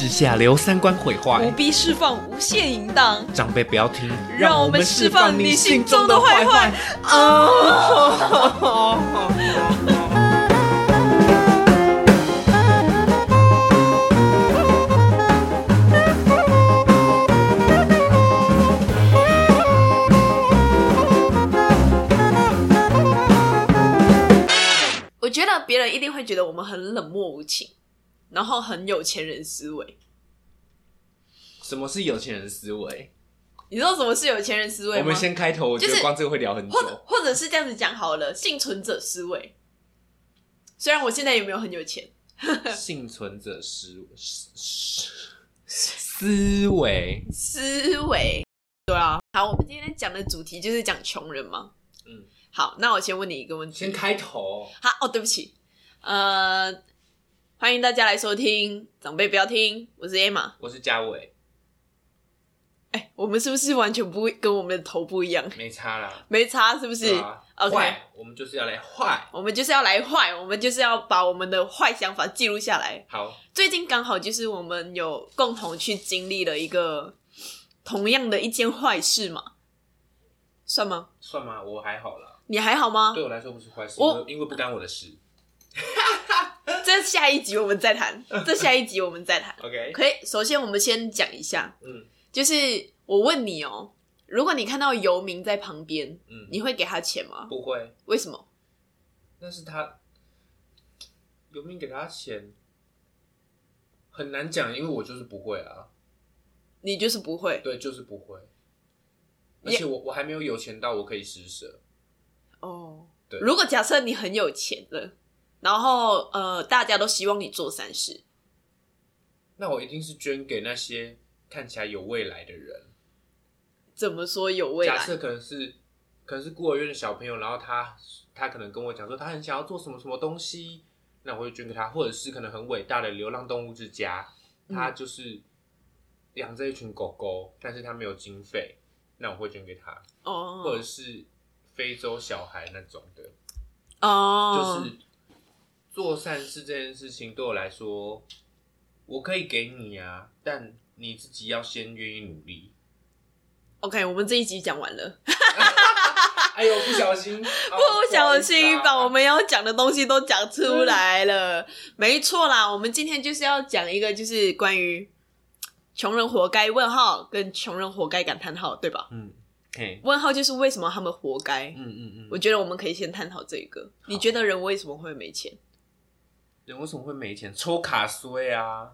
之下留三观毁坏。不，必释放无限淫荡，长辈不要听，让我们释放你心中的坏坏。我觉得别人一定会觉得我们很冷漠无情，然后很有钱人思维。什么是有钱人思维？你知道什么是有钱人思维吗？我们先开头，我觉得光这个会聊很久或。者或者是这样子讲好了，幸存者思维。虽然我现在也没有很有钱，幸存者思思思维，思维，对啊。好，我们今天讲的主题就是讲穷人嘛。嗯，好，那我先问你一个问题。先开头。好哦，对不起，呃，欢迎大家来收听，长辈不要听，我是 Emma。我是嘉伟，哎，我们是不是完全不会跟我们的头不一样？没差啦，没差，是不是、啊 OK 坏，我们就是要来坏。我们就是要来坏，我们就是要把我们的坏想法记录下来。好，最近刚好就是我们有共同去经历了一个同样的一件坏事嘛，算吗？算吗？我还好啦，你还好吗对？我来说不是坏事，我因为不干我的事。这下一集我们再谈，这下一集我们再谈。OK，可以，首先我们先讲一下，嗯就是我问你哦，如果你看到游民在旁边，嗯，你会给他钱吗？不会，为什么？那是他有没有给他钱很难讲，因为我就是不会啊，你就是不会对，就是不会。而且我我还没有有钱到我可以施舍，哦。对如果假设你很有钱了，然后呃，大家都希望你做善事，那我一定是捐给那些看起来有未来的人。怎么说有未来？假设可能是可能是孤儿院的小朋友，然后他他可能跟我讲说他很想要做什么什么东西，那我会捐给他，或者是可能很伟大的流浪动物之家，嗯。他就是养着一群狗狗，但是他没有经费，那我会捐给他，哦，或者是非洲小孩那种的，哦，就是做善事这件事情对我来说，我可以给你啊，但你自己要先愿意努力。OK，我们这一集讲完了，哎呦，不小心，不不小心把我们要讲的东西都讲出来了。没错啦，我们今天就是要讲一个，就是关于穷人活该问号跟穷人活该感叹号，对吧？嗯，嘿，问号就是为什么他们活该。嗯嗯嗯，我觉得我们可以先探讨这个。你觉得人为什么会没钱？人为什么会没钱？抽卡衰啊，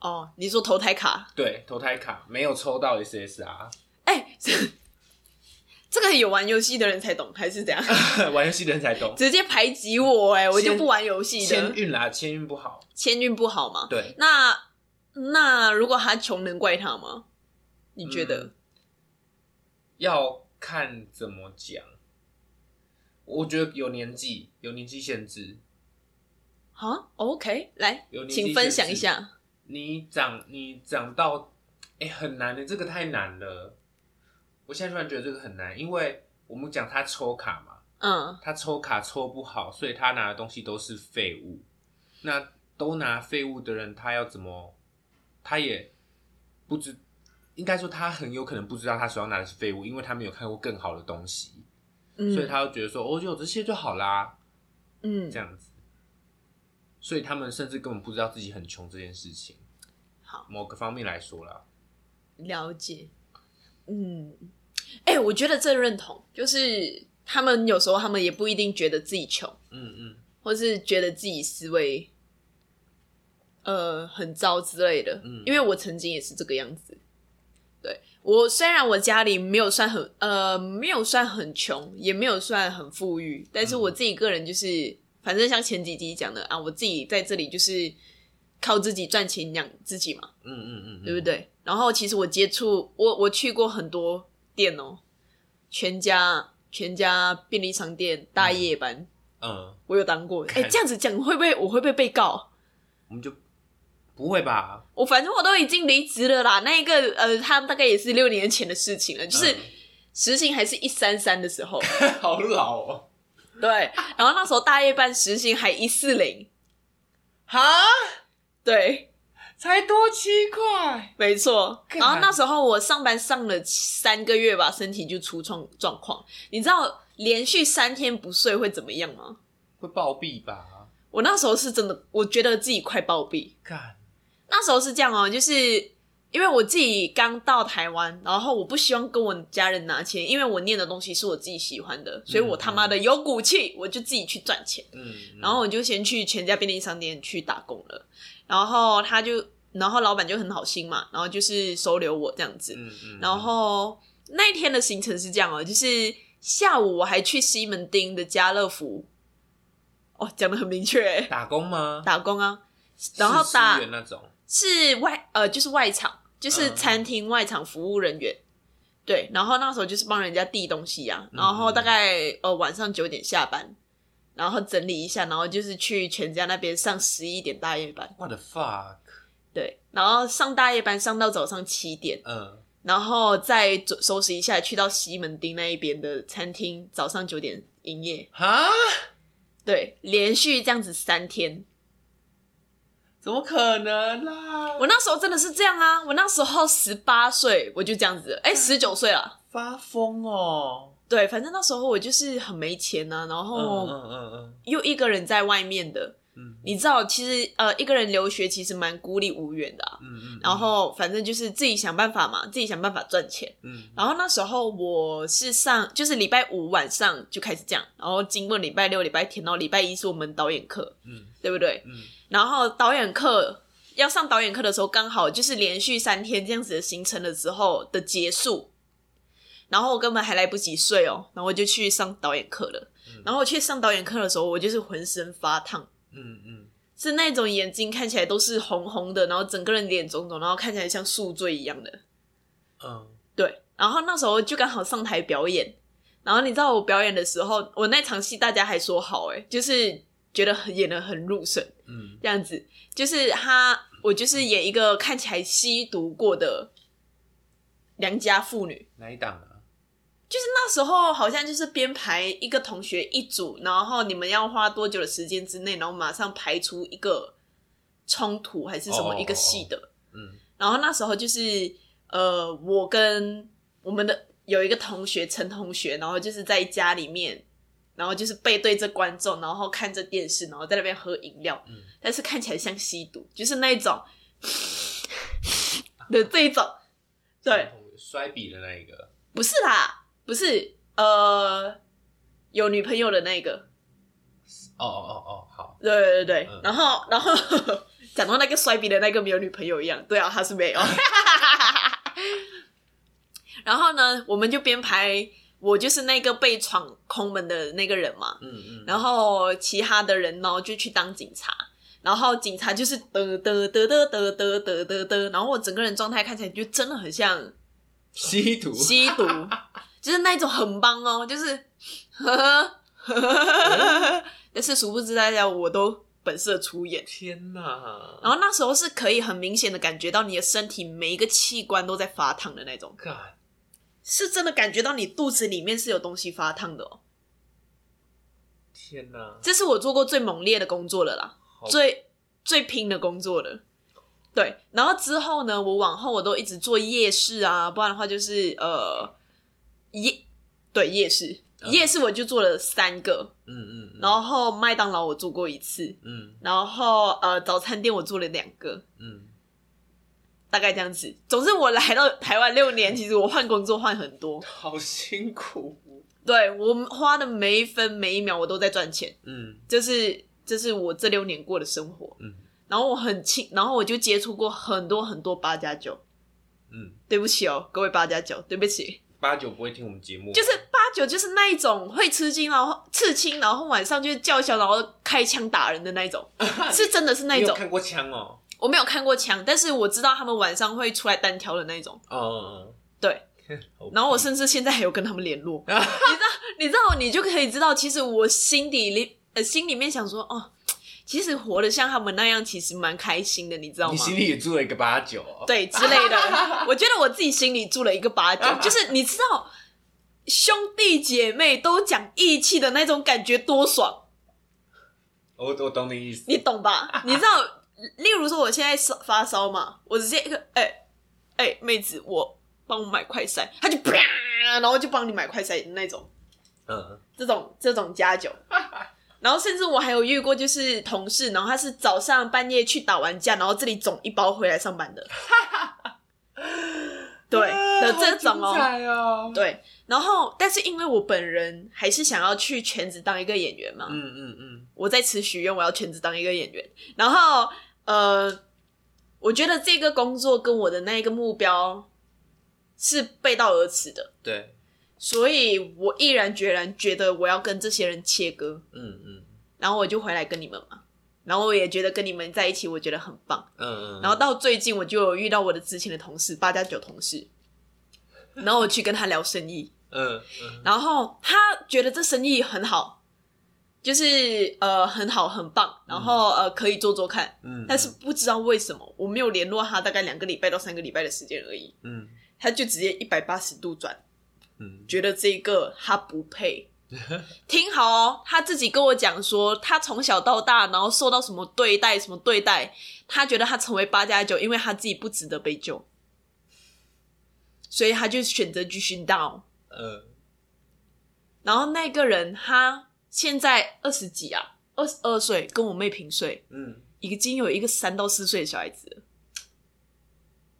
哦，你说投胎卡？对，投胎卡没有抽到 SSR，哎、这 这个有玩游戏的人才懂，还是怎样？玩游戏的人才懂。直接排挤我哎、我就不玩游戏的。签运啦，签运不好。签运不好嘛？对，那那如果他穷，能怪他吗？你觉得？嗯要看怎么讲。我觉得有年纪，有年纪限制。啊、o k 来请分享一下。你长，你长到，哎、很难的，这个太难了。我现在突然觉得这个很难，因为我们讲他抽卡嘛，嗯，他抽卡抽不好，所以他拿的东西都是废物。那都拿废物的人，他要怎么？他也不知，应该说他很有可能不知道他手上拿的是废物，因为他没有看过更好的东西，嗯所以他就觉得说，哦，有这些就好啦，嗯这样子。所以他们甚至根本不知道自己很穷这件事情。好某个方面来说啦，了解。嗯，哎、我觉得这认同，就是他们有时候他们也不一定觉得自己穷，嗯嗯，或是觉得自己思维呃很糟之类的。嗯因为我曾经也是这个样子。对我虽然我家里没有算很呃没有算很穷，也没有算很富裕，但是我自己个人就是，反正像前几集讲的啊，我自己在这里就是靠自己赚钱养自己嘛，嗯嗯嗯，对不对？然后其实我接触我我去过很多店哦，全家全家便利商店大夜班，嗯，我有当过。哎、看这样子讲会不会我会不会被告？我们就不会吧？我反正我都已经离职了啦。那一个呃，他大概也是六年前的事情了，就是嗯实行还是一三三的时候，好老哦，对。然后那时候大夜班实行还一四零，哈，对，才多七块，没错。然后那时候我上班上了三个月吧，身体就出状状况。你知道连续三天不睡会怎么样吗？会暴毙吧？我那时候是真的，我觉得自己快暴毙。干，那时候是这样哦，就是因为我自己刚到台湾，然后我不希望跟我家人拿钱，因为我念的东西是我自己喜欢的，所以我他妈的有骨气，我就自己去赚钱。嗯，然后我就先去全家便利商店去打工了，然后他就，然后老板就很好心嘛，然后就是收留我这样子。嗯嗯，然后那一天的行程是这样哦，就是下午我还去西门町的家乐福，哦，讲的很明确。欸，打工吗？打工啊，然后打那种，是外呃就是外场，就是嗯餐厅外场服务人员。对，然后那时候就是帮人家递东西啊，嗯然后大概呃晚上九点下班，然后整理一下，然后就是去全家那边上十一点大夜班，What the fuck？对，然后上大夜班上到早上七点，嗯，然后再收收拾一下，去到西门町那一边的餐厅，早上九点营业，哈？对，连续这样子三天。怎么可能啦？我那时候真的是这样啊，我那时候十八岁，我就这样子了，哎，十九岁了。发疯哦！对，反正那时候我就是很没钱呐、然嗯后嗯嗯嗯又一个人在外面的，嗯你知道，其实呃，一个人留学其实蛮孤立无援的、啊。嗯嗯，然后反正就是自己想办法嘛，自己想办法赚钱。嗯然后那时候我是上，就是礼拜五晚上就开始这样，然后经过礼拜六、礼拜天，然后礼拜一是我们导演课，嗯对不对？嗯然后导演课要上导演课的时候，刚好就是连续三天这样子的行程的时候的结束，然后我根本还来不及睡哦，然后我就去上导演课了。然后我去上导演课的时候，我就是浑身发烫，嗯嗯，是那种眼睛看起来都是红红的，然后整个人脸肿肿，然后看起来像宿醉一样的。嗯。对，然后那时候就刚好上台表演，然后你知道我表演的时候，我那场戏大家还说好，诶，就是觉得很演的很入神，嗯这样子，就是他，我就是演一个看起来吸毒过的良家妇女。哪一档啊？那时候好像就是编排一个同学一组，然后你们要花多久的时间之内，然后马上排出一个冲突还是什么哦一个戏的。嗯然后那时候就是呃，我跟我们的有一个同学陈同学，然后就是在家里面，然后就是背对着观众，然后看着电视，然后在那边喝饮料，嗯但是看起来像吸毒，就是那一种 的这一种。对，，摔笔的那一个。不是啦，不是呃，有女朋友的那个。哦哦哦哦，好。对对对，嗯然后然后讲到那个摔笔的那个没有女朋友一样，对啊，他是没有。然后呢，我们就编排，我就是那个被闯空门的那个人嘛，嗯嗯，然后其他的人呢就去当警察，然后警察就是嘚嘚嘚嘚嘚嘚嘚嘚嘚，然后我整个人状态看起来就真的很像吸毒。吸毒，就是那种很棒哦，就是呵呵呵呵，但是殊不知大家我都本色出演。天哪！然后那时候是可以很明显的感觉到你的身体每一个器官都在发烫的那种，干，是真的感觉到你肚子里面是有东西发烫的哦。天哪！这是我做过最猛烈的工作了啦，最最拼的工作了。对，然后之后呢，我往后我都一直做夜市啊，不然的话就是呃夜对夜市，嗯。夜市我就做了三个，嗯嗯，嗯。然后麦当劳我做过一次，嗯。然后呃早餐店我做了两个，嗯，大概这样子。总之我来到台湾六年，其实我换工作换很多，好辛苦。对我花的每一分每一秒我都在赚钱，嗯这是这是我这六年过的生活。嗯然后我很轻，然后我就接触过很多很多八加九。嗯，对不起哦，各位八加九，对不起，八九不会听我们节目，就是八九就是那一种会吃惊，然后刺青，然后晚上就叫嚣，然后开枪打人的那一种，是真的是那一种。你有看过枪哦？我没有看过枪，但是我知道他们晚上会出来单挑的那一种。哦哦对，哦，然后我甚至现在还有跟他们联络，你知道，你知道，你就可以知道，其实我心底里呃心里面想说，哦，其实活得像他们那样，其实蛮开心的，你知道吗？你心里也住了一个八九哦。对之类的。我觉得我自己心里住了一个八九，就是你知道，兄弟姐妹都讲义气的那种感觉多爽，我我懂你意思。你懂吧？你知道例如说我现在烧发烧嘛，我直接一个哎哎、妹子，我帮我买快塞，他就啪，然后就帮你买快塞的那种，嗯，这种这种加酒。然后甚至我还有遇过，就是同事，然后他是早上半夜去打完架，然后这里肿一包回来上班的，对的这种哦，哦，对。然后，但是因为我本人还是想要去全职当一个演员嘛，嗯嗯嗯，我在此许愿，我要全职当一个演员。然后，呃，我觉得这个工作跟我的那一个目标是背道而驰的，对，所以我毅然决然觉得我要跟这些人切割，嗯嗯。然后我就回来跟你们嘛。然后我也觉得跟你们在一起，我觉得很棒。嗯嗯，然后到最近，我就有遇到我的之前的同事八加九同事，然后我去跟他聊生意，嗯嗯。然后他觉得这生意很好，就是呃很好很棒，然后呃可以做做看，嗯，但是不知道为什么我没有联络他，大概两个礼拜到三个礼拜的时间而已，嗯。他就直接一百八十度转，嗯。觉得这个他不配。听好哦，他自己跟我讲说，他从小到大，然后受到什么对待，什么对待，他觉得他成为八加九，因为他自己不值得被救，所以他就选择继续 down。嗯然后那个人他现在二十几啊，二十二岁，跟我妹平岁，嗯，已经有一个三到四岁的小孩子了。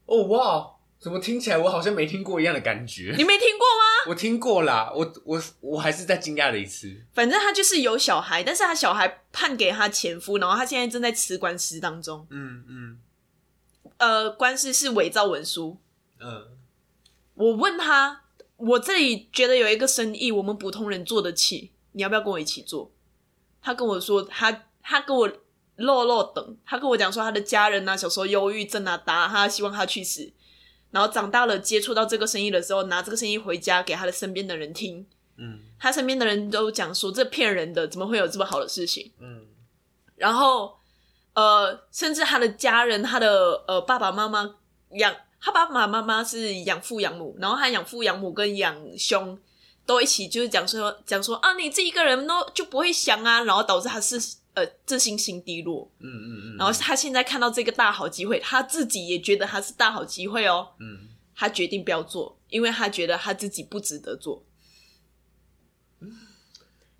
哦哇，怎么听起来我好像没听过一样的感觉？你没听过吗？我听过啦，我我我还是在惊讶了一次。反正他就是有小孩，但是他小孩判给他前夫，然后他现在正在吃官司当中。嗯嗯呃，官司是伪造文书。嗯我问他，我这里觉得有一个生意，我们普通人做得起，你要不要跟我一起做？他跟我说，他他跟我落落等，他跟我讲说他的家人啊，小时候忧郁症啊，打他，希望他去死。然后长大了接触到这个生意的时候，拿这个生意回家给他的身边的人听，嗯他身边的人都讲说这骗人的，怎么会有这么好的事情？嗯然后呃，甚至他的家人，他的呃爸爸妈妈养他爸爸妈妈是养父养母，然后他养父养母跟养兄都一起就是讲说讲说啊，你自己一个人都就不会想啊，然后导致他是呃自信心低落，嗯嗯嗯，然后他现在看到这个大好机会，他自己也觉得他是大好机会哦，嗯他决定不要做，因为他觉得他自己不值得做。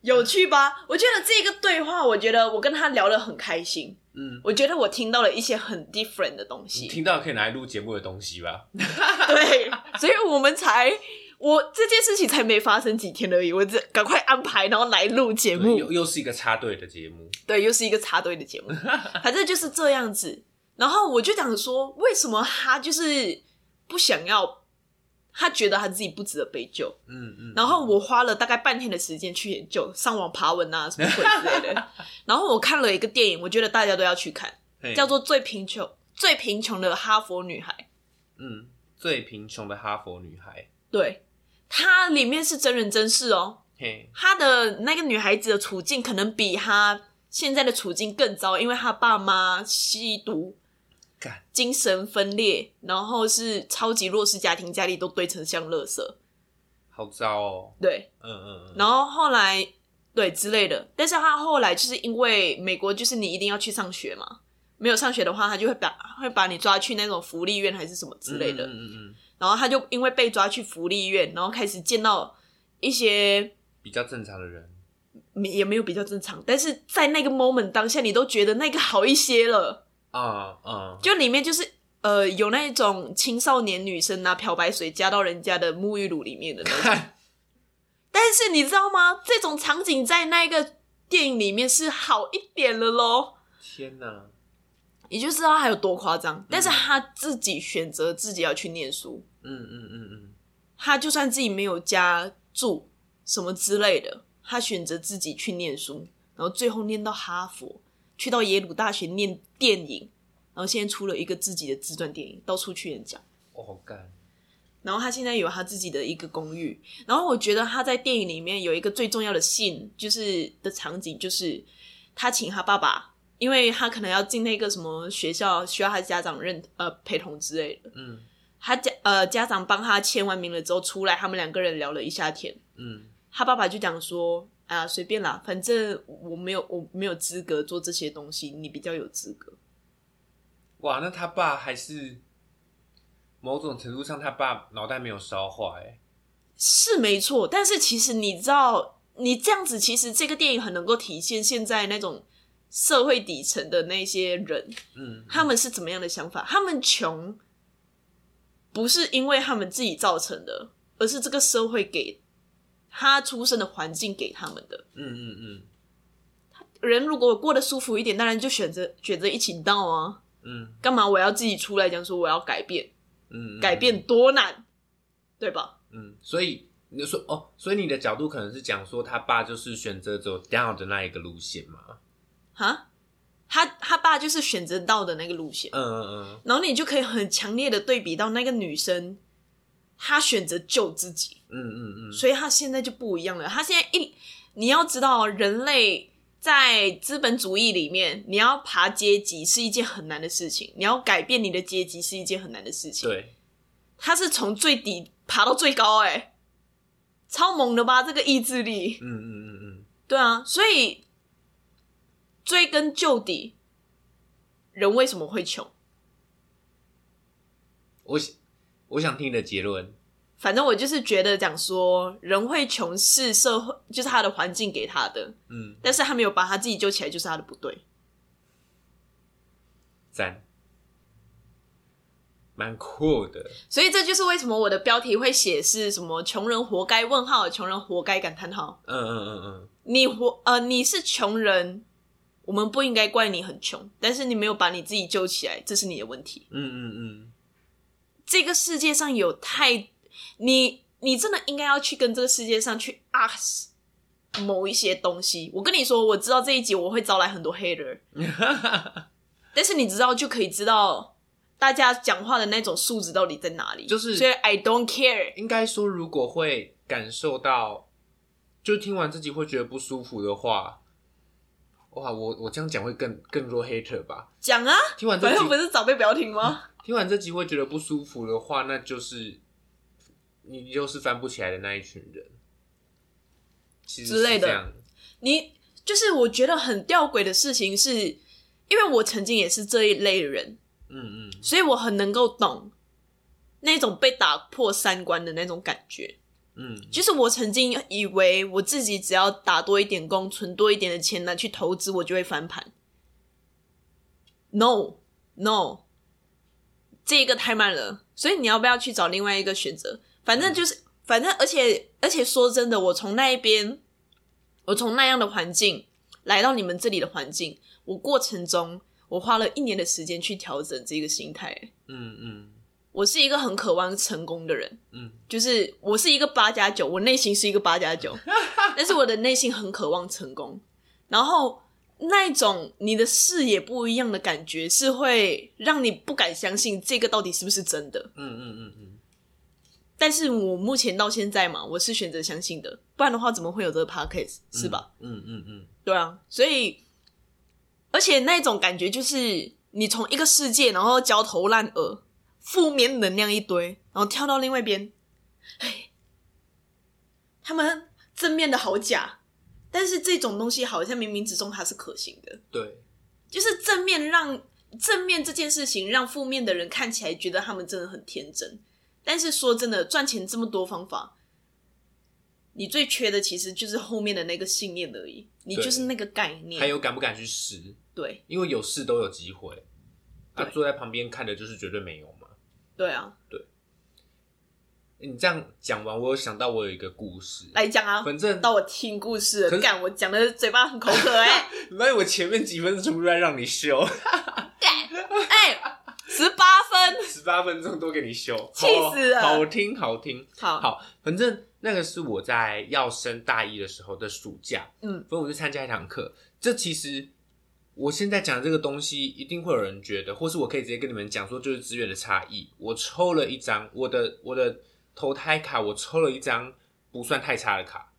有趣吧？我觉得这个对话，我觉得我跟他聊得很开心。嗯，我觉得我听到了一些很 different 的东西，听到可以拿来录节目的东西吧？对，所以我们才我这件事情才没发生几天而已，我这赶快安排，然后来录节目，又又是一个插队的节目。对，又是一个插队的节目，反正就是这样子。然后我就讲说，为什么他就是不想要，他觉得他自己不值得被救。嗯嗯，然后我花了大概半天的时间去研究，上网爬文啊，什么鬼之类的。然后我看了一个电影，我觉得大家都要去看，叫做《最贫穷最贫穷的哈佛女孩》。嗯最贫穷的哈佛女孩。对，它里面是真人真事哦。他，的那个女孩子的处境可能比他现在的处境更糟，因为他爸妈吸毒、精神分裂，然后是超级弱势家庭，家里都堆成像垃圾。好糟哦。对，嗯嗯嗯，然后后来对之类的，但是他后来就是因为美国就是你一定要去上学嘛，没有上学的话，他就会把会把你抓去那种福利院还是什么之类的。嗯嗯嗯，然后他就因为被抓去福利院，然后开始见到一些比较正常的人。没也没有比较正常，但是在那个 moment 当下，你都觉得那个好一些了。啊啊，就里面就是呃有那种青少年女生拿漂白水加到人家的沐浴乳里面的那种。但是你知道吗？这种场景在那个电影里面是好一点了咯，天哪！你就知道他有多夸张。但是他自己选择自己要去念书，嗯嗯嗯嗯，他就算自己没有家住什么之类的，他选择自己去念书，然后最后念到哈佛，去到耶鲁大学念电影，然后现在出了一个自己的自传电影，到处去演讲。我好干。然后他现在有他自己的一个公寓，然后我觉得他在电影里面有一个最重要的信，就是的场景，就是他请他爸爸，因为他可能要进那个什么学校，需要他家长认呃陪同之类的，嗯他家呃家长帮他签完名了之后出来，他们两个人聊了一下天，嗯。他爸爸就讲说啊随便啦，反正我没有我没有资格做这些东西，你比较有资格。哇，那他爸还是某种程度上，他爸脑袋没有烧坏、欸，是没错，但是其实你知道，你这样子，其实这个电影很能够体现现在那种社会底层的那些人，嗯，他们是怎么样的想法？他们穷，不是因为他们自己造成的，而是这个社会给他出生的环境给他们的。嗯嗯嗯人如果过得舒服一点，当然就选择选择一起闹啊！嗯干嘛我要自己出来讲说我要改变？嗯，嗯改，变多难，对吧？嗯，所以你就说哦，所以你的角度可能是讲说他爸就是选择走 down 的那一个路线嘛，哈，他他爸就是选择到的那个路线，嗯嗯嗯，然后你就可以很强烈的对比到那个女生，她选择救自己，嗯嗯嗯，所以她现在就不一样了。她现在一，你要知道，人类在资本主义里面，你要爬阶级是一件很难的事情，你要改变你的阶级是一件很难的事情。对，他是从最底爬到最高、哎，超猛的吧？这个意志力，嗯嗯嗯嗯，对啊，所以追根究底，人为什么会穷？我想我想听你的结论，反正我就是觉得讲说，人会穷是社会，就是他的环境给他的，嗯，但是他没有把他自己救起来，就是他的不对。赞，蛮酷的，所以这就是为什么我的标题会写是什么“穷人活该”问号，穷人活该？感叹号。嗯嗯嗯嗯，你活呃，你是穷人，我们不应该怪你很穷，但是你没有把你自己救起来，这是你的问题。嗯嗯嗯，这个世界上有太你，你真的应该要去跟这个世界上去 ask 某一些东西。我跟你说，我知道这一集我会招来很多 hater，但是你知道就可以知道大家讲话的那种素质到底在哪里。就是所以 I don't care。应该说，如果会感受到，就听完自己会觉得不舒服的话，哇，我我这样讲会更更弱 hater 吧？讲啊，听完这集反正不是长辈不要听吗？听完这集会觉得不舒服的话，那就是你就是翻不起来的那一群人，其实之类的是这样。你就是我觉得很吊诡的事情是，因为我曾经也是这一类的人，嗯嗯所以我很能够懂那种被打破三观的那种感觉。嗯就是我曾经以为我自己只要打多一点工，存多一点的钱拿去投资，我就会翻盘。No No，这个太慢了，所以你要不要去找另外一个选择？反正就是，反正而且而且说真的，我从那一边，我从那样的环境来到你们这里的环境，我过程中我花了一年的时间去调整这个心态。嗯嗯我是一个很渴望成功的人，嗯就是我是一个八加九，我内心是一个八加九，但是我的内心很渴望成功。然后那一种你的视野不一样的感觉，是会让你不敢相信这个到底是不是真的。嗯嗯嗯嗯，但是我目前到现在嘛，我是选择相信的，不然的话怎么会有这个 podcast 是吧？嗯嗯嗯对啊，所以而且那种感觉就是你从一个世界，然后焦头烂额，负面能量一堆，然后跳到另外一边，哎，他们正面的好假，但是这种东西好像冥冥之中它是可行的，对，就是正面让正面这件事情让负面的人看起来觉得他们真的很天真，但是说真的，赚钱这么多方法。你最缺的其实就是后面的那个信念而已，你就是那个概念。还有敢不敢去试？对因为有试都有机会，啊，坐在旁边看的就是绝对没有嘛。对啊，对。你这样讲完，我有想到我有一个故事，来讲啊，反正到我听故事干我讲的嘴巴很口渴 哎、你发现我前面几分钟全部都在让你修，哎，十八分，十八分钟都给你修，气死了。好好听好听。好，好，反正那个是我在要升大一的时候的暑假，嗯，所以我就参加一堂课。这其实我现在讲的这个东西，一定会有人觉得，或是我可以直接跟你们讲说，就是资源的差异。我抽了一张我的我的投胎卡，我抽了一张不算太差的卡，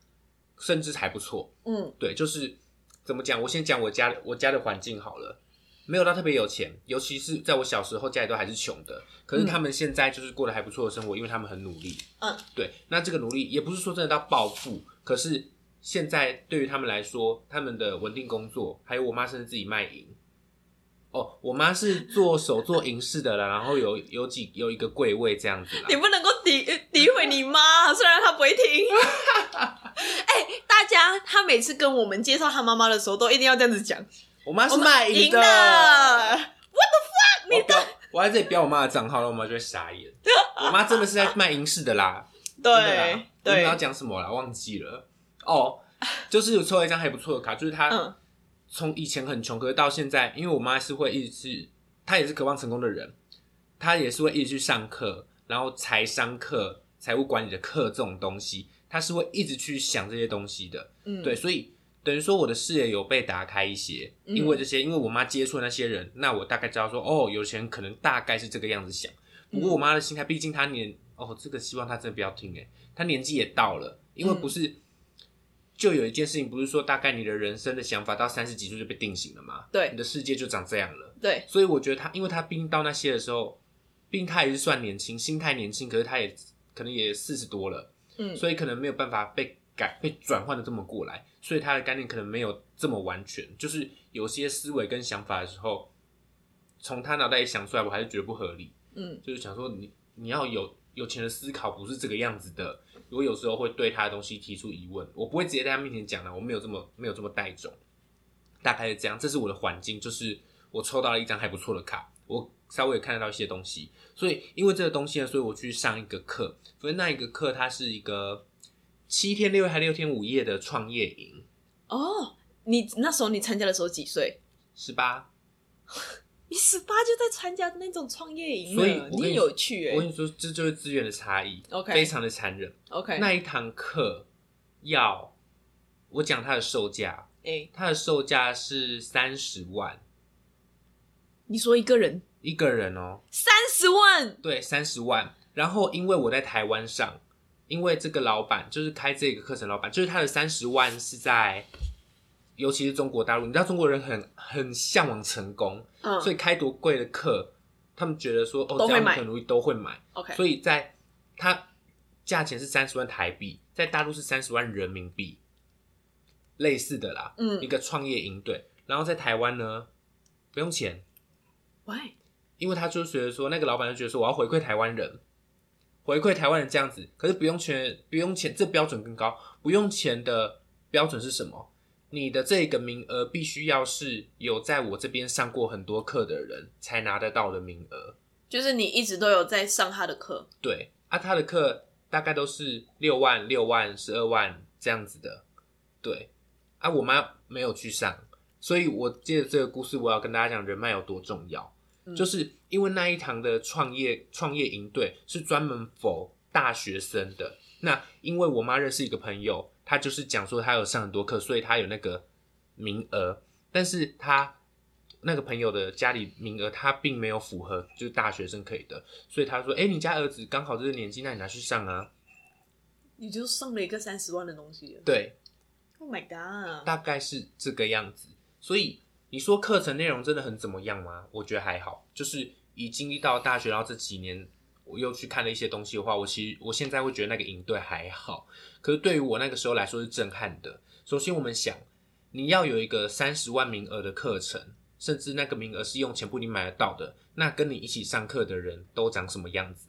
甚至还不错。嗯对，就是怎么讲？我先讲我家我家的环境好了，没有到特别有钱，尤其是在我小时候，家里都还是穷的。可是他们现在就是过得还不错的生活，因为他们很努力。嗯，对。那这个努力也不是说真的到暴富，可是现在对于他们来说，他们的稳定工作，还有我妈甚至自己卖淫，哦，我妈是做手做银饰的啦，然后有有几有一个柜位这样子啦你。不能够诋诋毁你妈，虽然她不会听。哎、大家，她每次跟我们介绍她妈妈的时候，都一定要这样子讲。我妈是卖淫的，What the fuck？你的我在这里标我妈的账号，然后我妈就会傻眼。我妈真的是在卖银饰的啦。真的啦对我要，讲什么啦？忘记了。哦，就是有抽了一张还不错的卡，就是他嗯从以前很穷，可是到现在，因为我妈是会一直去，她也是渴望成功的人，她也是会一直去上课，然后财商课、财务管理的课这种东西，她是会一直去想这些东西的。嗯，对，所以等于说我的视野有被打开一些，嗯因为这些，因为我妈接触的那些人，那我大概知道说，哦，有钱人可能大概是这个样子想。不过我妈的心态，毕竟她年，哦，这个希望她真的不要听，哎，她年纪也到了，因为不是。就有一件事情，不是说大概你的人生的想法到三十几岁就被定型了吗？对你的世界就长这样了。对，所以我觉得他，因为她毕竟到那些的时候，病态也是算年轻，心态年轻，可是他也可能也四十多了，嗯所以可能没有办法被改被转换的这么过来，所以他的概念可能没有这么完全，就是有些思维跟想法的时候，从他脑袋里想出来，我还是觉得不合理。嗯就是想说你你要有有钱的思考，不是这个样子的。我有时候会对他的东西提出疑问，我不会直接在他面前讲的，我没有这么没有这么带种，大概是这样。这是我的环境，就是我抽到了一张还不错的卡，我稍微也看得到一些东西，所以因为这个东西呢，所以我去上一个课，所以那一个课它是一个七天六夜还六天五夜的创业营，哦，你那时候你参加的时候几岁？十八。你十八就在参加那种创业营所以了，你我跟你有趣哎、我跟你说，这就是资源的差异 OK 非常的残忍。OK，那一堂课要我讲它的售价，哎、它的售价是三十万。你说一个人？一个人哦，三十万，对，三十万。然后因为我在台湾上，因为这个老板就是开这个课程老板，就是他的三十万是在，尤其是中国大陆，你知道中国人很很向往成功，嗯，所以开多贵的课，他们觉得说哦，只要都会买很容易都会买。OK，所以在它价钱是三十万台币，在大陆是三十万人民币，类似的啦，嗯一个创业营队。然后在台湾呢，不用钱，Why？因为他就觉得说，那个老板就觉得说，我要回馈台湾人，回馈台湾人这样子。可是不用钱，不用钱，这标准更高。不用钱的标准是什么？你的这个名额必须要是有在我这边上过很多课的人才拿得到的名额。就是你一直都有在上他的课，对啊，他的课大概都是六万、六万、十二万这样子的。对啊，我妈没有去上，所以我借着这个故事，我要跟大家讲人脉有多重要。嗯就是因为那一堂的创业创业营队是专门否大学生的。那因为我妈认识一个朋友，他就是讲说他有上很多课，所以他有那个名额，但是他那个朋友的家里名额他并没有符合，就是大学生可以的，所以他说：“哎、你家儿子刚好这个年纪，那你拿去上啊。你就上了一个三十万的东西”。对，Oh my god！大概是这个样子。所以你说课程内容真的很怎么样吗？我觉得还好，就是以经历到大学，然后这几年我又去看了一些东西的话，我其实我现在会觉得那个营队还好。可是对于我那个时候来说是震撼的。首先我们想，你要有一个三十万名额的课程，甚至那个名额是用钱不一定买得到的，那跟你一起上课的人都长什么样子？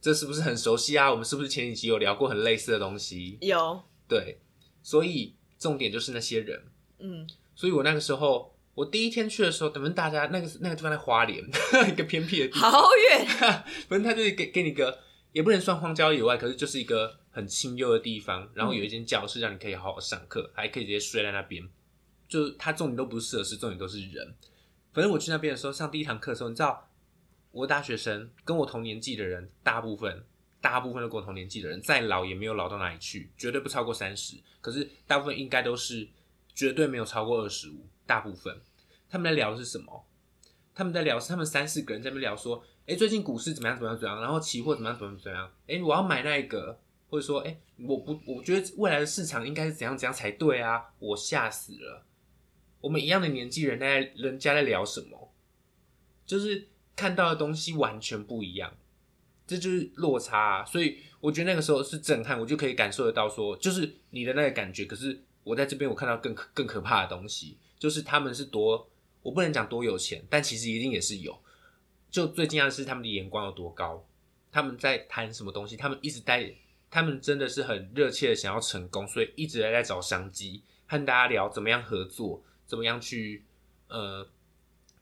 这是不是很熟悉啊？我们是不是前几集有聊过很类似的东西？有，对，所以重点就是那些人。嗯，所以我那个时候，我第一天去的时候，等于大家那个那个地方在花莲，一个偏僻的地方，好远，反正他就是给给你一个，也不能算荒郊野外，可是就是一个很清幽的地方，然后有一间教室让你可以好好上课，还可以直接睡在那边。就它重点都不是设施，重点都是人。反正我去那边的时候，上第一堂课的时候，你知道，我大学生跟我同年纪的人，大部分大部分都跟我同年纪的人，再老也没有老到哪里去，绝对不超过三十。可是大部分应该都是绝对没有超过二十五，大部分他们在聊的是什么？他们在聊是他们三四个人在那边聊说，哎、最近股市怎么样怎么样怎么样，然后期货怎么样怎么样怎么样，哎、我要买那一个，或者说，哎、我不，我觉得未来的市场应该是怎样怎样才对啊，我吓死了。我们一样的年纪人在人家在聊什么，就是看到的东西完全不一样，这就是落差、啊。所以我觉得那个时候是震撼，我就可以感受得到说，就是你的那个感觉。可是我在这边我看到更更可怕的东西，就是他们是多，我不能讲多有钱，但其实一定也是有。就最惊讶是他们的眼光有多高，他们在谈什么东西，他们一直在，他们真的是很热切的想要成功，所以一直在在找商机，和大家聊怎么样合作，怎么样去呃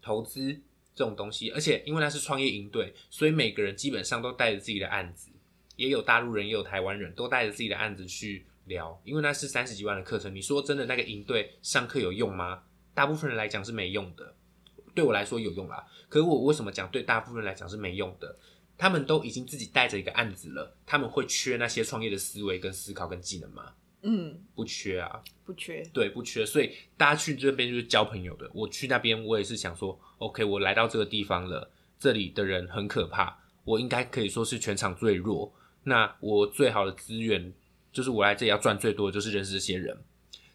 投资这种东西。而且因为那是创业营队，所以每个人基本上都带着自己的案子，也有大陆人，也有台湾人，都带着自己的案子去聊。因为那是三十几万的课程，你说真的那个营队上课有用吗？大部分人来讲是没用的，对我来说有用啦。可是我为什么讲对大部分人来讲是没用的？他们都已经自己带着一个案子了，他们会缺那些创业的思维、跟思考、跟技能吗？嗯，不缺啊，不缺。对，不缺。所以大家去这边就是交朋友的。我去那边，我也是想说，OK，我来到这个地方了，这里的人很可怕，我应该可以说是全场最弱。那我最好的资源就是我来这里要赚最多的就是认识这些人。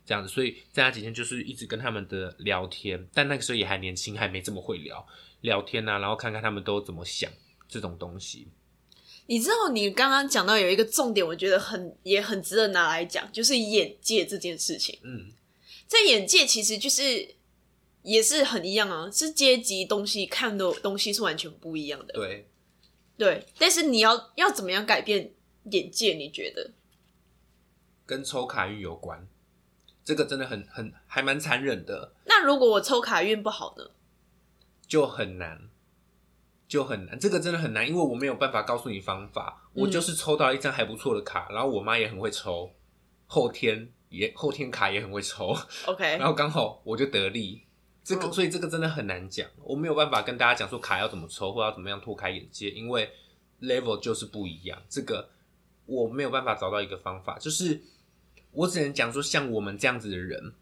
这样子，所以在那几天就是一直跟他们的聊天，但那个时候也还年轻，还没这么会聊聊天啊，然后看看他们都怎么想这种东西。你知道，你刚刚讲到有一个重点，我觉得很也很值得拿来讲，就是眼界这件事情。嗯，在眼界其实就是也是很一样啊，是阶级东西看的东西是完全不一样的。对，对，但是你要要怎么样改变眼界？你觉得？跟抽卡运有关。这个真的很很还蛮残忍的，那如果我抽卡运不好呢？就很难，就很难。这个真的很难，因为我没有办法告诉你方法。我就是抽到一张还不错的卡，然后我妈也很会抽，后天也后天卡也很会抽。OK，然后刚好我就得利。这个，嗯所以这个真的很难讲，我没有办法跟大家讲说卡要怎么抽，或要怎么样拓开眼界，因为 level 就是不一样。这个我没有办法找到一个方法，就是我只能讲说，像我们这样子的人，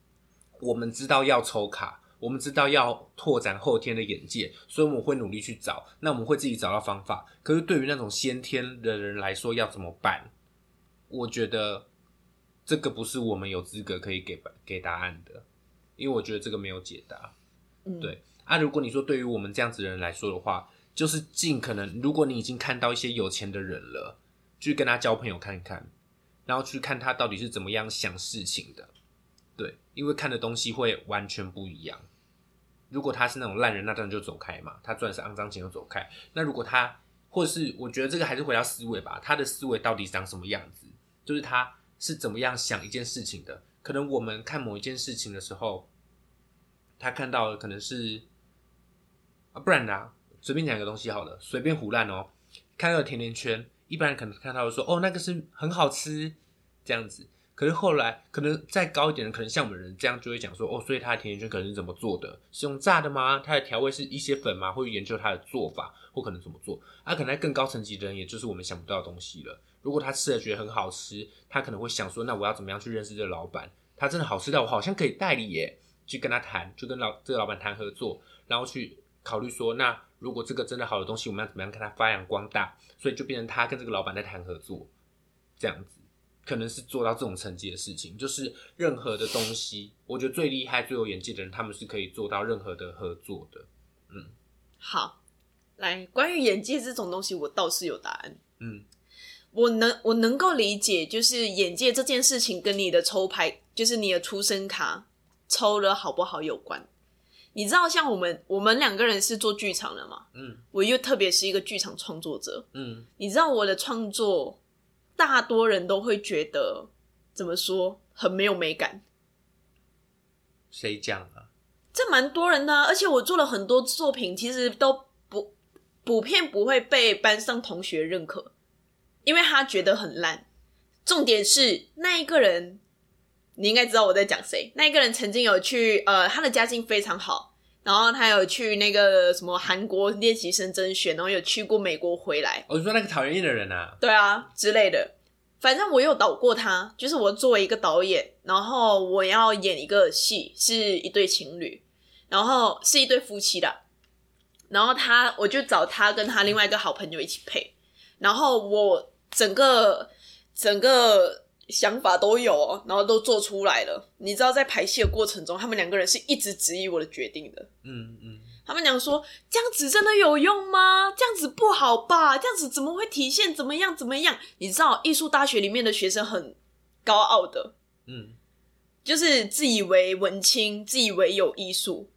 我们知道要抽卡，我们知道要拓展后天的眼界，所以我们会努力去找，那我们会自己找到方法。可是对于那种先天的人来说，要怎么办？我觉得这个不是我们有资格可以给给答案的，因为我觉得这个没有解答。嗯，对啊，如果你说对于我们这样子的人来说的话，就是尽可能，如果你已经看到一些有钱的人了，去跟他交朋友看看，然后去看他到底是怎么样想事情的。对，因为看的东西会完全不一样。如果他是那种烂人，那当然就走开嘛，他赚的是肮脏钱就走开。那如果他，或是我觉得这个还是回到思维吧，他的思维到底长什么样子，就是他是怎么样想一件事情的。可能我们看某一件事情的时候，他看到的可能是啊，不然啦，随便讲一个东西好了，随便胡乱哦。看到甜甜圈，一般人可能看到说哦，那个是很好吃这样子。可是后来，可能再高一点的，可能像我们人这样就会讲说哦，所以它的甜甜圈可能是怎么做的？是用炸的吗？它的调味是一些粉吗？会研究它的做法，或可能怎么做？啊，可能更高层级的人，也就是我们想不到的东西了。如果他吃了觉得很好吃，他可能会想说，那我要怎么样去认识这个老板？他真的好吃到我好像可以代理耶，去跟他谈，就跟老这个老板谈合作，然后去考虑说，那如果这个真的好的东西，我们要怎么样跟他发扬光大？所以就变成他跟这个老板在谈合作，这样子。可能是做到这种成绩的事情，就是任何的东西，我觉得最厉害、最有眼界的人，他们是可以做到任何的合作的。嗯好，来，关于眼界这种东西，我倒是有答案。嗯，我能我能够理解，就是眼界这件事情跟你的抽牌，就是你的出生卡抽了好不好有关。你知道，像我们我们两个人是做剧场的嘛，嗯我又特别是一个剧场创作者，嗯，你知道我的创作，大多人都会觉得怎么说很没有美感，谁讲啊？这蛮多人的啊、而且我做了很多作品，其实都不普遍不会被班上同学认可，因为他觉得很烂。重点是那一个人，你应该知道我在讲谁。那一个人曾经有去，呃，他的家境非常好，然后他有去那个什么韩国练习生甄选，然后有去过美国回来，我、哦、说那个讨人厌的人啊，对啊之类的。反正我有导过他，就是我作为一个导演，然后我要演一个戏，是一对情侣，然后是一对夫妻的，然后他我就找他跟他另外一个好朋友一起配，然后我整个整个想法都有哦，然后都做出来了。你知道在排戏的过程中，他们两个人是一直质疑我的决定的。嗯嗯，他们讲说这样子真的有用吗？这样子不好吧？这样子怎么会体现怎么样怎么样？你知道艺术大学里面的学生很高傲的，嗯，就是自以为文青，自以为有艺术，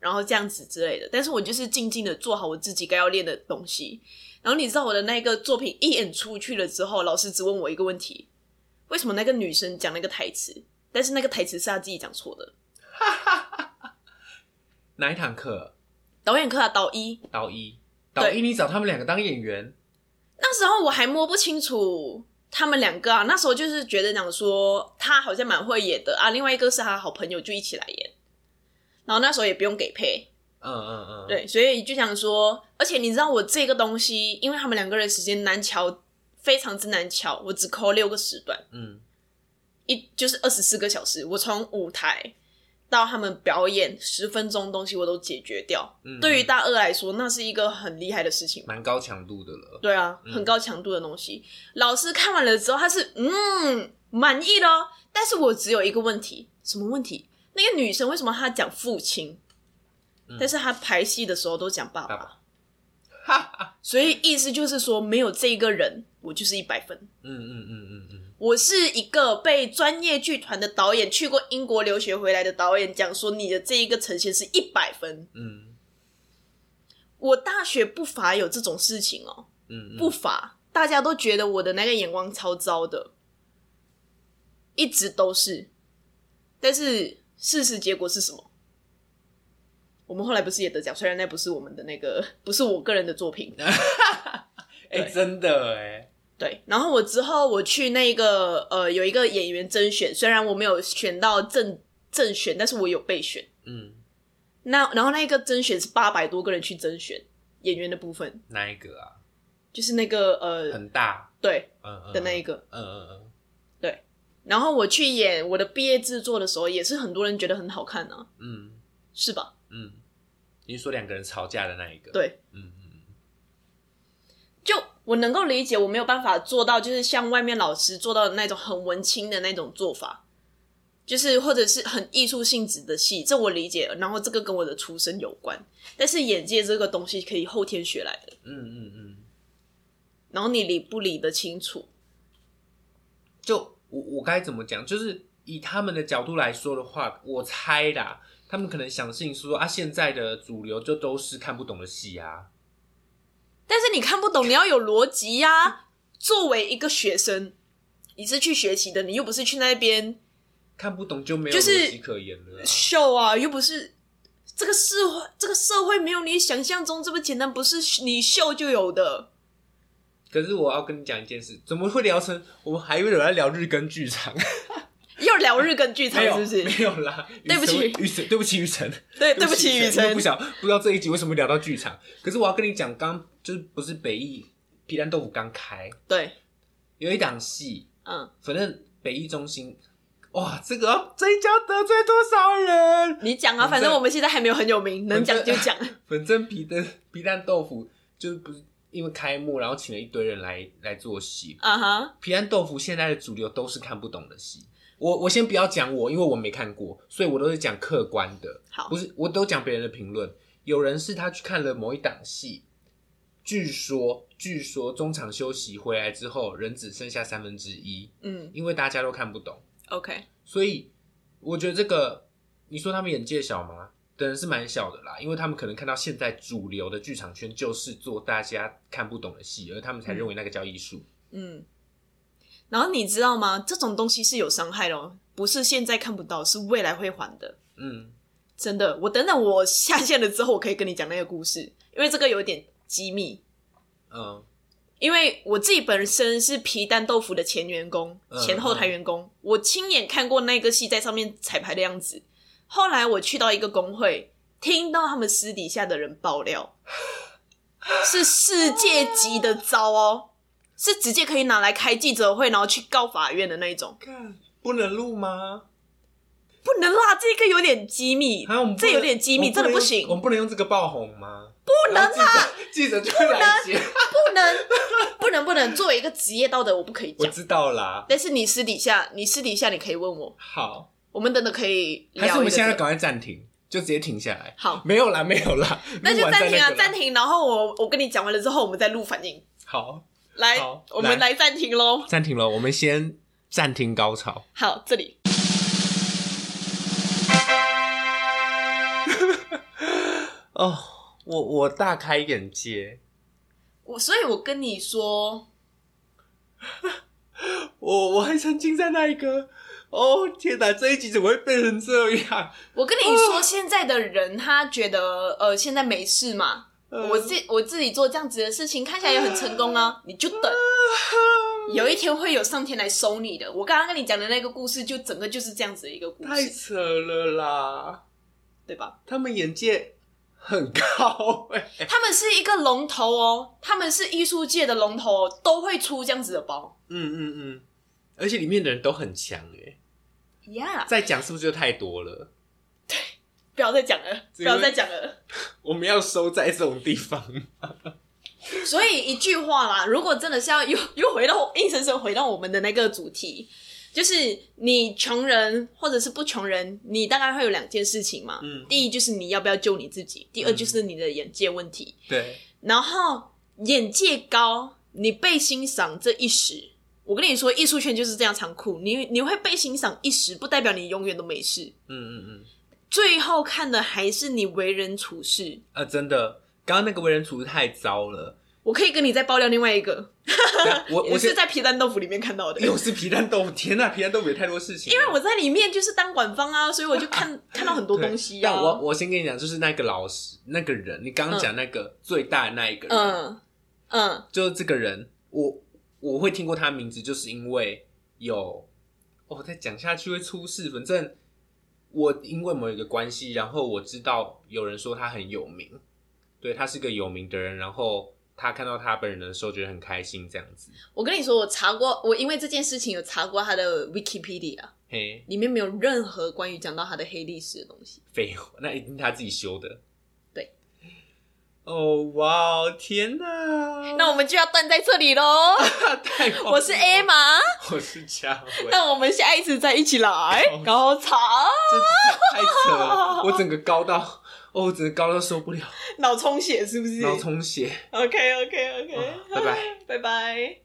然后这样子之类的。但是我就是静静的做好我自己该要练的东西。然后你知道我的那个作品一演出去了之后，老师只问我一个问题：为什么那个女生讲那个台词，但是那个台词是她自己讲错的？哪一堂课？导演课啊，导一。导一，导一，你找他们两个当演员？那时候我还摸不清楚他们两个啊，那时候就是觉得讲说他好像蛮会演的啊，另外一个是他的好朋友，就一起来演。然后那时候也不用给配，嗯嗯嗯，对，所以就想说，而且你知道我这个东西，因为他们两个人时间难调，非常之难调，我只扣六个时段，嗯一就是二十四个小时，我从舞台到他们表演十分钟东西我都解决掉。嗯，对于大二来说，那是一个很厉害的事情。蛮高强度的了。对啊，嗯很高强度的东西。老师看完了之后，他是嗯满意的哦，但是我只有一个问题，什么问题？那个女生为什么她讲父亲，嗯但是她排戏的时候都讲爸爸？所以意思就是说，没有这一个人，我就是一百分。嗯嗯嗯嗯嗯，我是一个被专业剧团的导演，去过英国留学回来的导演讲说，你的这一个呈现是一百分。嗯我大学不乏有这种事情哦，嗯，不乏，大家都觉得我的那个眼光超糟的，一直都是。但是事实结果是什么？我们后来不是也得奖，虽然那不是我们的那个，不是我个人的作品，哎，真的哎，对。然后我之后我去那个呃有一个演员甄选，虽然我没有选到正正选，但是我有备选。嗯，那然后那一个甄选是八百多个人去甄选演员的部分，哪一个啊？就是那个呃很大，对嗯嗯的那一个。嗯嗯嗯对，然后我去演我的毕业制作的时候，也是很多人觉得很好看啊，嗯是吧？嗯，你是说两个人吵架的那一个？，对，嗯嗯就我能够理解，我没有办法做到，就是像外面老师做到的那种很文青的那种做法，就是或者是很艺术性质的戏，这我理解。然后这个跟我的出身有关，但是眼界这个东西可以后天学来的，嗯嗯嗯，然后你理不理得清楚？就我我该怎么讲？就是以他们的角度来说的话，我猜啦，他们可能相信说啊，现在的主流就都是看不懂的戏啊。但是你看不懂，你要有逻辑呀。作为一个学生，你是去学习的，你又不是去那边看不懂就没有就是逻辑可言了啊、秀啊，又不是这个社会，这个社会没有你想象中这么简单，不是你秀就有的。可是我要跟你讲一件事，怎么会聊成我们还以为有在聊日更剧场？又聊日更剧场，是不是？没有啦。对不起雨辰，对不起雨晨，对，对不起，雨因为辰不。晓不知道这一集为什么聊到剧场。可是我要跟你讲，刚就是不是北艺皮蛋豆腐刚开，对，有一档戏，嗯，反正北艺中心，哇，这个要这一家得罪多少人？你讲啊，反正我们现在还没有很有名，能讲就讲。反正皮蛋皮蛋豆腐就是不是因为开幕，然后请了一堆人来来做戏。啊哈，皮蛋豆腐现在的主流都是看不懂的戏。我我先不要讲我，因为我没看过，所以我都是讲客观的，好不是我都讲别人的评论。有人是他去看了某一档戏，据说据说中场休息回来之后，人只剩下三分之一，嗯因为大家都看不懂，，OK，所以我觉得这个你说他们眼界小吗？等人是蛮小的啦，因为他们可能看到现在主流的剧场圈就是做大家看不懂的戏，而他们才认为那个叫艺术。嗯。然后你知道吗？这种东西是有伤害的哦，不是现在看不到，是未来会还的。嗯真的，我等等我下线了之后，我可以跟你讲那个故事，因为这个有点机密。嗯因为我自己本身是皮蛋豆腐的前员工、嗯前后台员工，我亲眼看过那个戏在上面彩排的样子。后来我去到一个工会，听到他们私底下的人爆料，是世界级的糟哦，是直接可以拿来开记者会，然后去告法院的那一种。看不能录吗？不能啦，这个有点机密这有点机密，真的不行，我们不能用这个爆红吗？不能然后记者就会来接。不能，不能，不能。作为一个职业道德，我不可以讲。我知道啦。但是你私底下，你私底下你可以问我，好，我们等等可以聊还是我们现在这个赶快暂停，就直接停下来。好，没有啦，没有啦，那就暂停啊，暂。停。然后我我跟你讲完了之后，我们再录反应。好，来，我们来。暂停喽。暂停了，我们先暂停高潮。好，这里。哦，我我大开眼界，我所以，我跟你说，我我还沉浸在那一个，哦天哪，这一集怎么会变成这样？我跟你说，现在的人他觉得呃，现在没事嘛，嗯我自我自己做这样子的事情，看起来也很成功啊，你就等，有一天会有上天来收你的。我刚刚跟你讲的那个故事，就整个就是这样子的一个故事太，扯了啦！对吧？他们眼界很高哎、他们是一个龙头哦，他们是艺术界的龙头哦，都会出这样子的包。嗯嗯嗯，而且里面的人都很强哎、Yeah，再讲是不是就太多了？不要再讲了，不要再讲了。我们要收在这种地方。所以一句话啦，如果真的是要又 又回到硬生生回到我们的那个主题，就是你穷人或者是不穷人，你大概会有两件事情嘛。嗯第一就是你要不要救你自己，第二就是你的眼界问题。对，然后眼界高，你被欣赏这一时，我跟你说，艺术圈就是这样残酷，你你会被欣赏一时，不代表你永远都没事。嗯嗯嗯，最后看的还是你为人处事。啊，真的，刚刚那个为人处事太糟了。我可以跟你再爆料另外一个，我 我是在皮蛋豆腐里面看到的。又是皮蛋豆腐，天呐，皮蛋豆腐有太多事情。因为我在里面就是当管方啊，所以我就看 看到很多对东西啊。但我我先跟你讲，就是那个老师，那个人，你刚刚讲那个最大的那一个人，嗯嗯就是这个人，我我会听过他名字，就是因为有，哦，再讲下去会出事。反正我因为某一个关系，然后我知道有人说他很有名，对他是个有名的人，然后他看到他本人的时候觉得很开心，这样子。我跟你说，我查过，我因为这件事情有查过他的 Wikipedia，嘿，里面没有任何关于讲到他的黑历史的东西。废话，那一定他自己修的。对。哦，哇哦，天哪！那我们就要断在这里喽。我是 A 玛，我是佳慧。那我们下一次再一起来 高潮，这太太扯了，我整个高到，哦，我整个高到受不了，脑充血是不是？脑充血。OK OK OK，哦拜拜。拜拜。